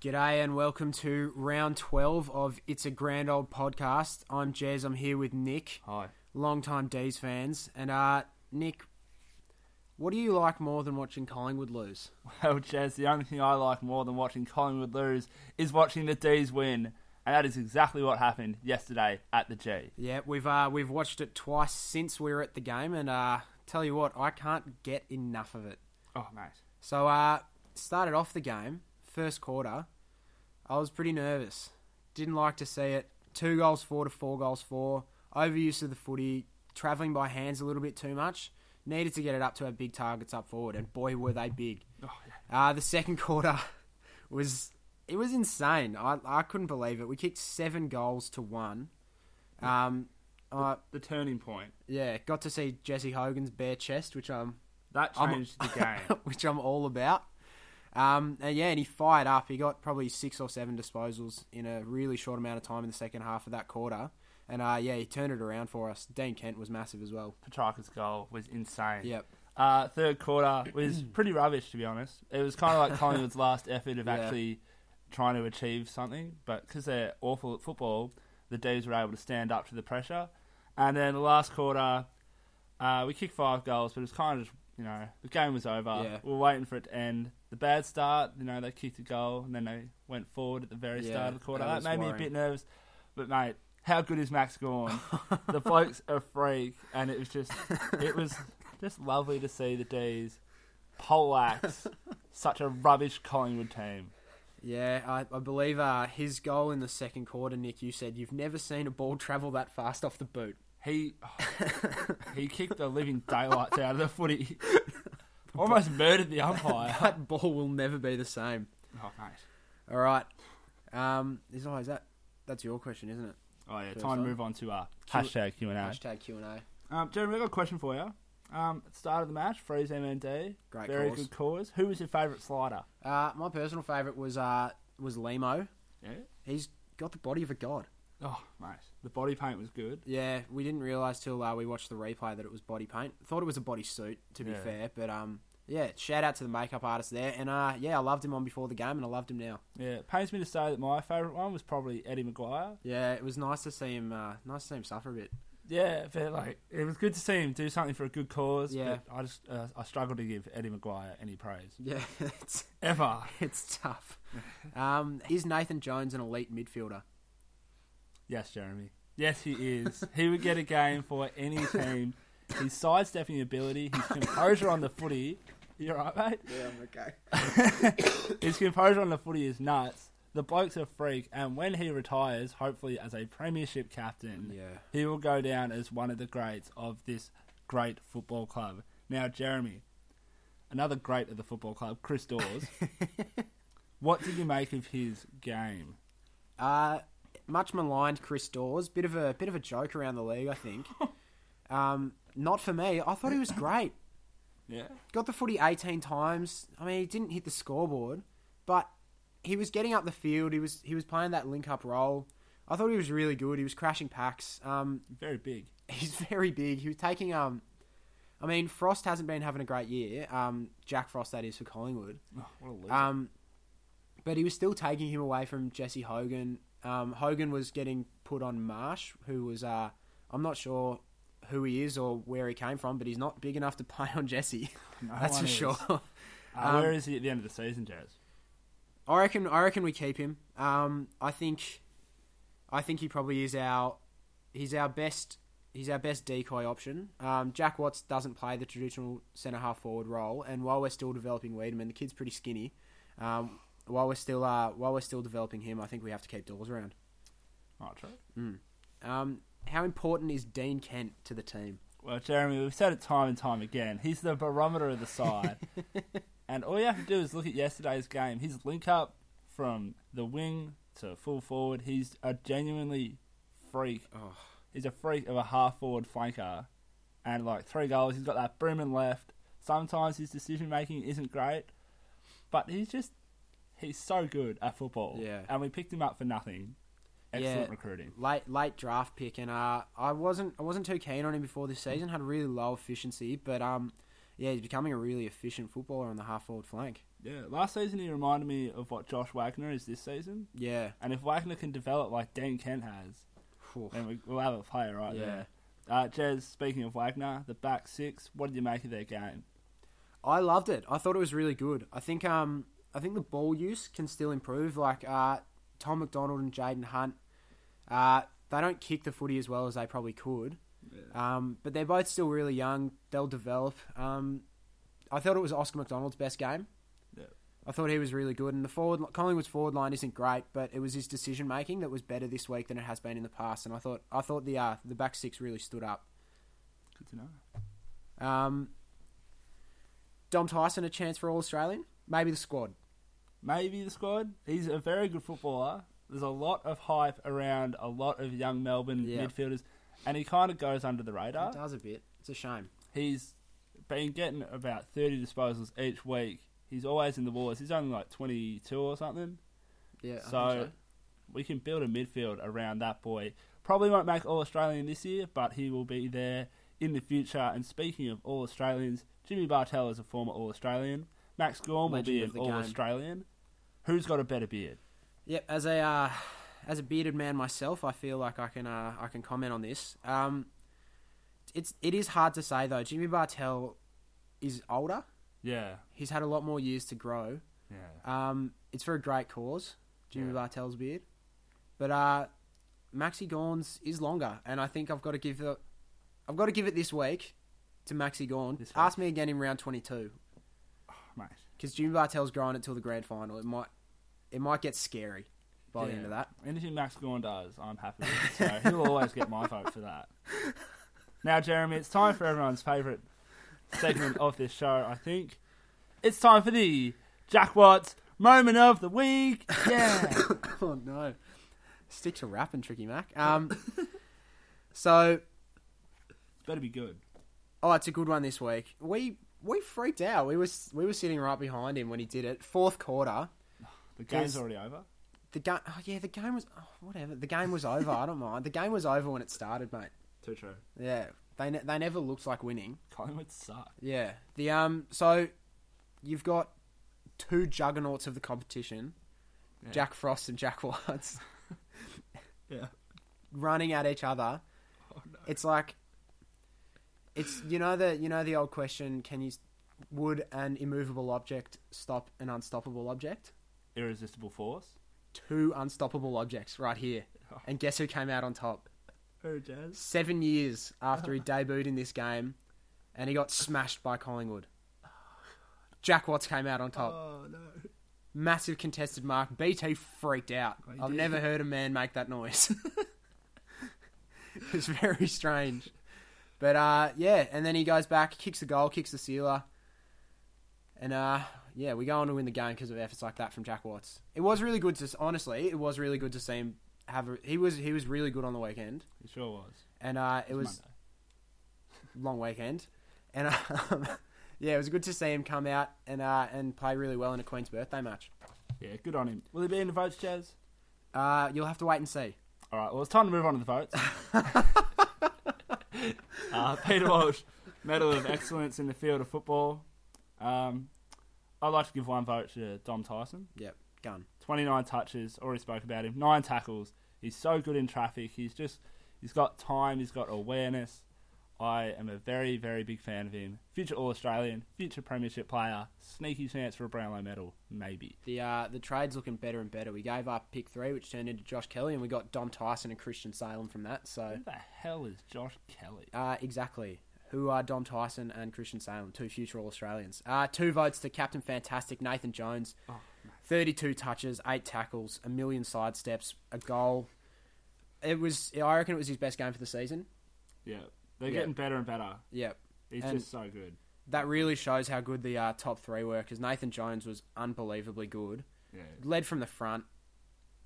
G'day and welcome to round 12 of It's a Grand Old Podcast. I'm Jez, I'm here with Nick, Hi. long-time D's fans. And uh, Nick, what do you like more than watching Collingwood lose? Well, Jez, the only thing I like more than watching Collingwood lose is watching the D's win. And that is exactly what happened yesterday at the G. Yeah, we've uh, we've watched it twice since we were at the game, and uh, tell you what, I can't get enough of it. Oh, mate. So, uh, started off the game, first quarter. I was pretty nervous. Didn't like to see it. Two goals four to four goals four. Overuse of the footy, travelling by hands a little bit too much. Needed to get it up to our big targets up forward, and boy were they big. Oh, yeah. Uh, the second quarter was it was insane. I I couldn't believe it. We kicked seven goals to one. Um, uh, The turning point. yeah, got to see Jesse Hogan's bare chest, which I'm That I'm- changed the game. which I'm all about. Um, and yeah, and he fired up. He got probably six or seven disposals in a really short amount of time in the second half of that quarter. And uh, yeah, he turned it around for us. Dean Kent was massive as well. Petrarca's goal was insane. Yep. Uh, third quarter was pretty rubbish, to be honest. It was kind of like Collingwood's last effort of Yeah. actually trying to achieve something, but because they're awful at football, the D's were able to stand up to the pressure. And then the last quarter, uh, we kicked five goals, but it was kind of just, you know, the game was over. Yeah. We were waiting for it to end. The bad start, you know, they kicked a goal and then they went forward at the very Yeah, start of the quarter. that That, made me a bit nervous. But, mate, how good is Max Gawn? the bloke's a freak, and it was just, it was just lovely to see the D's poleaxe such a rubbish Collingwood team. Yeah, I, I believe uh, his goal in the second quarter, Nick, you said you've never seen a ball travel that fast off the boot. He he kicked the living daylights out of the footy. Almost murdered the umpire. That ball will never be the same. Oh, mate. All right. Um, is, oh, is that that's your question, isn't it? Oh yeah, First time to move on to uh, Q- hashtag Q and A. Hashtag Q and A. Um, Jeremy, I've got a question for you. Um, at the start of the match, Freeze MND, Great very cause. good cause. Who was your favourite slider? Uh, my personal favourite was uh, was Limo. Yeah. He's got the body of a god. Oh, mate, the body paint was good. Yeah, we didn't realise till uh, we watched the replay that it was body paint. Thought it was a body suit, to be Yeah. fair. But um, yeah, shout out to the makeup artist there. And uh, yeah, I loved him on before the game, and I loved him now. Yeah, it pains me to say that my favourite one was probably Eddie McGuire. Yeah, it was nice to see him. Uh, nice to see him suffer a bit. Yeah, but like it was good to see him do something for a good cause. Yeah. I just uh, I struggle to give Eddie McGuire any praise Yeah, it's ever. it's tough. Um, is Nathan Jones an elite midfielder? Yes, Jeremy. Yes, he is. he would get a game for any team. His sidestepping ability, his composure on the footy. You right, mate? Yeah, I'm okay. His composure on the footy is nuts. The bloke's a freak, and when he retires, hopefully as a premiership captain, Yeah. he will go down as one of the greats of this great football club. Now, Jeremy, another great of the football club, Chris Dawes. what did you make of his game? Uh, much maligned Chris Dawes. Bit of a bit of a joke around the league, I think. um, not for me. I thought he was great. Yeah, Got the footy 18 times. I mean, he didn't hit the scoreboard, but he was getting up the field. He was he was playing that link up role. I thought he was really good. He was crashing packs. Um, very big. he's very big. He was taking um, I mean, Frost hasn't been having a great year. Um, Jack Frost, that is for Collingwood. Oh, what a loser. Um, but he was still taking him away from Jesse Hogan. Um, Hogan was getting put on Marsh, who was uh, I'm not sure who he is or where he came from, but he's not big enough to play on Jesse. No That's for is. sure. Uh, um, where is he at the end of the season, Jez? I reckon. I reckon we keep him. Um, I think. I think he probably is our. He's our best. He's our best decoy option. Um, Jack Watts doesn't play the traditional centre half forward role, and while we're still developing Weideman, the kid's pretty skinny. Um, while we're still uh, while we're still developing him, I think we have to keep Dawes around. Oh, true. Um, how important is Dean Kent to the team? Well, Jeremy, we've said it time and time again. He's the barometer of the side. and all you have to do is look at yesterday's game. His link up from the wing to full forward, he's a genuinely freak. Oh. He's a freak of a half forward flanker. And like three goals, he's got that booming left. Sometimes his decision making isn't great, but he's just he's so good at football. Yeah. And we picked him up for nothing. Excellent Yeah. recruiting. late late draft pick, and uh, I wasn't I wasn't too keen on him before this season. Had really low efficiency, but um, yeah, he's becoming a really efficient footballer on the half forward flank. Yeah, last season he reminded me of what Josh Wagner is this season. Yeah. And if Wagner can develop like Dan Kent has, Oof. then we, we'll have a player right Yeah. there. Uh, Jez, speaking of Wagner, the back six, what did you make of their game? I loved it. I thought it was really good. I think um I think the ball use can still improve. Like uh, Tom McDonald and Jayden Hunt, uh, they don't kick the footy as well as they probably could. Um, but they're both still really young. They'll develop. Um, I thought it was Oscar McDonald's best game. Yeah. I thought he was really good, and the forward Collingwood's forward line isn't great, but it was his decision making that was better this week than it has been in the past. And I thought I thought the uh, the back six really stood up. Good to know. Um, Dom Tyson a chance for All Australian, maybe the squad. Maybe the squad. He's a very good footballer. There's a lot of hype around a lot of young Melbourne Yeah. midfielders, and he kind of goes under the It radar. does a bit. It's a shame. He's been getting about 30 disposals each week. He's always in the wars. He's only like 22 or something. Yeah. Think So, we can build a midfield around that boy. Probably won't make All Australian this year, but he will be there in the future. And speaking of All Australians, Jimmy Bartel is a former All Australian. Max Gawn will be an All game. Australian. Who's got a better beard? Yep. As a uh, as a bearded man myself, I feel like I can uh, I can comment on this. Um, it's it is hard to say though. Jimmy Bartel is older. Yeah, He's had a lot more years to grow. yeah. Um, it's for a great cause, Jimmy Yeah. Bartel's beard. But uh, Maxi Gawn's is longer, and I think I've got to give it. I've got to give it this week to Maxi Gawn. Ask me again in round twenty-two Mate, because Jimmy Bartel's growing it till the grand final. It might, it might get scary by the end of that. Anything Max Gawn does, I'm happy with. So he'll always get my vote for that. Now, Jeremy, it's time for everyone's favourite segment of this show, I think. It's time for the Jack Watts moment of the week. Yeah. oh no, stick to rapping, Tricky Mac. Um, so Better be good. oh, it's a good one this week. We we freaked out. We was we were sitting right behind him when he did it. Fourth quarter. The game's already over. The game, oh yeah, the game was oh, whatever. The game was over. I don't mind. The game was over when it started, mate. Too true. Yeah, they ne- they never looked like winning. Collingwood suck. Yeah, the um, so you've got two juggernauts of the competition, Yeah. Jack Frost and Jack Watts, Yeah. running at each other. Oh, no. It's like, it's you know the you know the old question: Can you would an immovable object stop an unstoppable object? Irresistible force. Two unstoppable objects right here, oh. and guess who came out on top? Oh, Jez. seven years after he debuted in this game, and he got smashed by Collingwood. Jack Watts came out on top. Oh, no. Massive contested mark. BT freaked out. Oh, I've did. never heard a man make that noise. it was very strange. But uh, yeah, and then he goes back, kicks the goal, kicks the sealer, and uh, yeah, we go on to win the game because of efforts like that from Jack Watts. It was really good to honestly, it was really good to see him have. A, he was he was really good on the weekend, He sure was. and uh, it was long weekend, and um, yeah, it was good to see him come out and uh, and play really well in a Queen's birthday match. Yeah, good on him. Will he be in the votes, Jez? Uh, you'll have to wait and see. All right, well, it's time to move on to the votes. uh, Peter Walsh, Medal of Excellence in the Field of Football. Um, I'd like to give one vote to Dom Tyson. Yep, gun. 29 touches, already spoke about him. Nine tackles. He's so good in traffic. He's just, he's got time, he's got awareness. I am a very, very big fan of him. Future All Australian, future Premiership player, sneaky chance for a Brownlow medal, maybe. The uh, the trade's looking better and better. We gave up pick three, which turned into Josh Kelly, and we got Dom Tyson and Christian Salem from that. So Who the hell is Josh Kelly? uh, exactly. Who are Dom Tyson and Christian Salem, two future All Australians? Uh, two votes to Captain Fantastic Nathan Jones. Oh, 32 touches, eight tackles, a million side steps, a goal. It was, I reckon, it was his best game for the season. yeah. They're Yeah. getting better and better. Yep. He's And- just so good. That really shows how good the uh, top three were because Nathan Jones was unbelievably good. Yeah. Led from the front.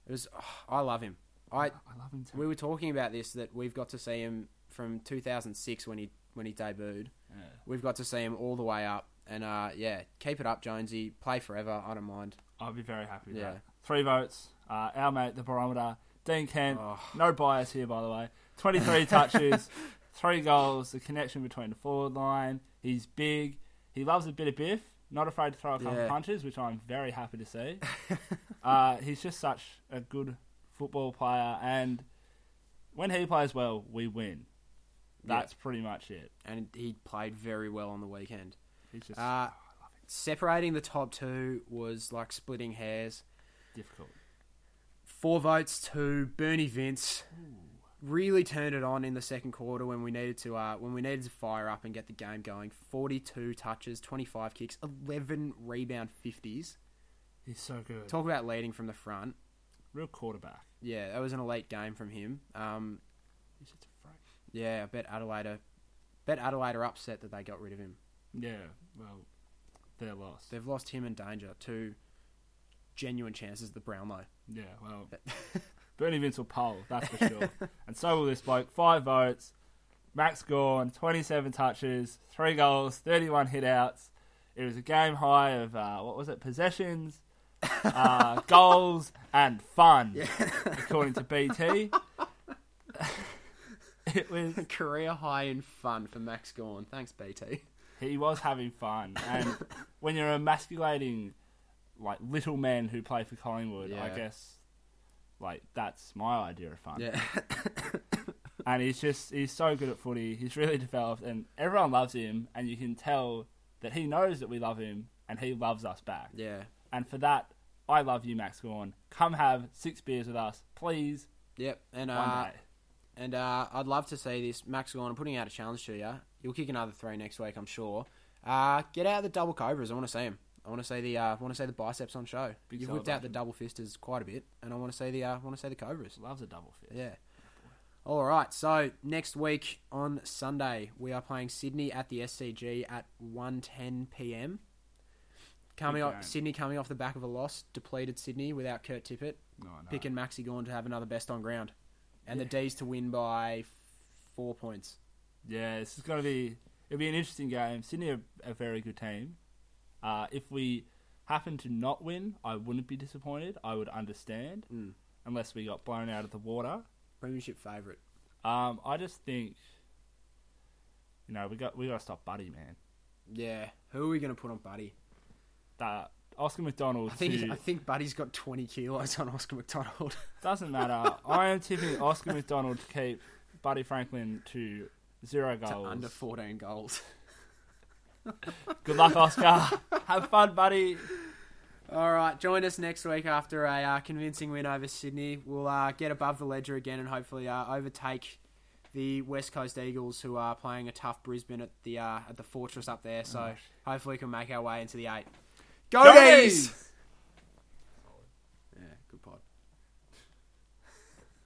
It was. oh, I love him. I I love him too. we were talking about this that we've got to see him from 2006 when he when he debuted. Yeah. We've got to see him all the way up, and uh, yeah, keep it up, Jonesy. Play forever. I don't mind. I'll be very happy Yeah. that. Three votes. Uh, our mate, the barometer, Dean Kent. Oh. No bias here, by the way. 23 touches, three goals, the connection between the forward line. He's big. He loves a bit of biff. Not afraid to throw a couple Yeah. punches, which I'm very happy to see. uh, he's just such a good football player, and when he plays well, we win. Yeah. That's pretty much it. and he played very well on the weekend. He's just Uh, separating the top two was like splitting hairs. difficult. Four votes to Bernie Vince. Really turned it on in the second quarter when we needed to uh, when we needed to fire up and get the game going. Forty two touches, twenty five kicks, eleven rebound fifties. He's so good. Talk about leading from the front. Real quarterback. Yeah, that was an elite game from him. Um, He's just a freak. yeah, I bet Adelaide are, bet Adelaide are upset that they got rid of him. Yeah, well, they're lost. They've lost him and Danger, two genuine chances at the Brownlow. Yeah, well, Bernie Vince will poll, that's for sure. and so will this bloke. Five votes. Max Gawn, 27 touches, three goals, 31 hitouts. It was a game high of, uh, what was it, possessions, uh, goals, and fun, according to BT. it was Career high in fun for Max Gawn. Thanks, BT. he was having fun. And when you're emasculating like little men who play for Collingwood, I guess like that's my idea of fun. Yeah. And he's just he's so good at footy. He's really developed and everyone loves him and you can tell that he knows that we love him and he loves us back. yeah. And for that, I love you, Max Gawn. Come have six beers with us, please. Yep. And uh, and uh, I'd love to see this Max Gawn. I'm putting out a challenge to you. You'll kick another three next week, I'm sure. Uh, get out the double cobras. I want to see him. I want to say the uh, I want to see the biceps on show. Big You've whipped out the double fisters quite a bit, and I want to say the uh, I want to see the cobras. Loves a double fit. Yeah. All right. So next week on Sunday, we are playing Sydney at the SCG at 1:10 p.m. Coming Big off game. Sydney coming off the back of a loss, depleted Sydney without Kurt Tippett, No, no. picking Maxi Gawn to have another best on ground, and the D's to win by four points. Yeah, this is going to be it'll be an interesting game. Sydney are a very good team. Uh, if we happen to not win, I wouldn't be disappointed. I would understand, Mm. unless we got blown out of the water. Premiership favourite. Um, I just think, you know, we got we got to stop Buddy, man. Yeah. Who are we going to put on Buddy? That Oscar McDonald I think to- I think Buddy's got 20 kilos on Oscar McDonald. doesn't matter. I am tipping Oscar McDonald to keep Buddy Franklin to zero to goals. under 14 goals. Good luck, Oscar. Have fun, buddy. All right, join us next week after a uh, convincing win over Sydney. We'll uh, get above the ledger again and hopefully uh, overtake the West Coast Eagles, who are playing a tough Brisbane at the uh, at the Fortress up there. So Nice. hopefully we can make our way into the eight. Go, Go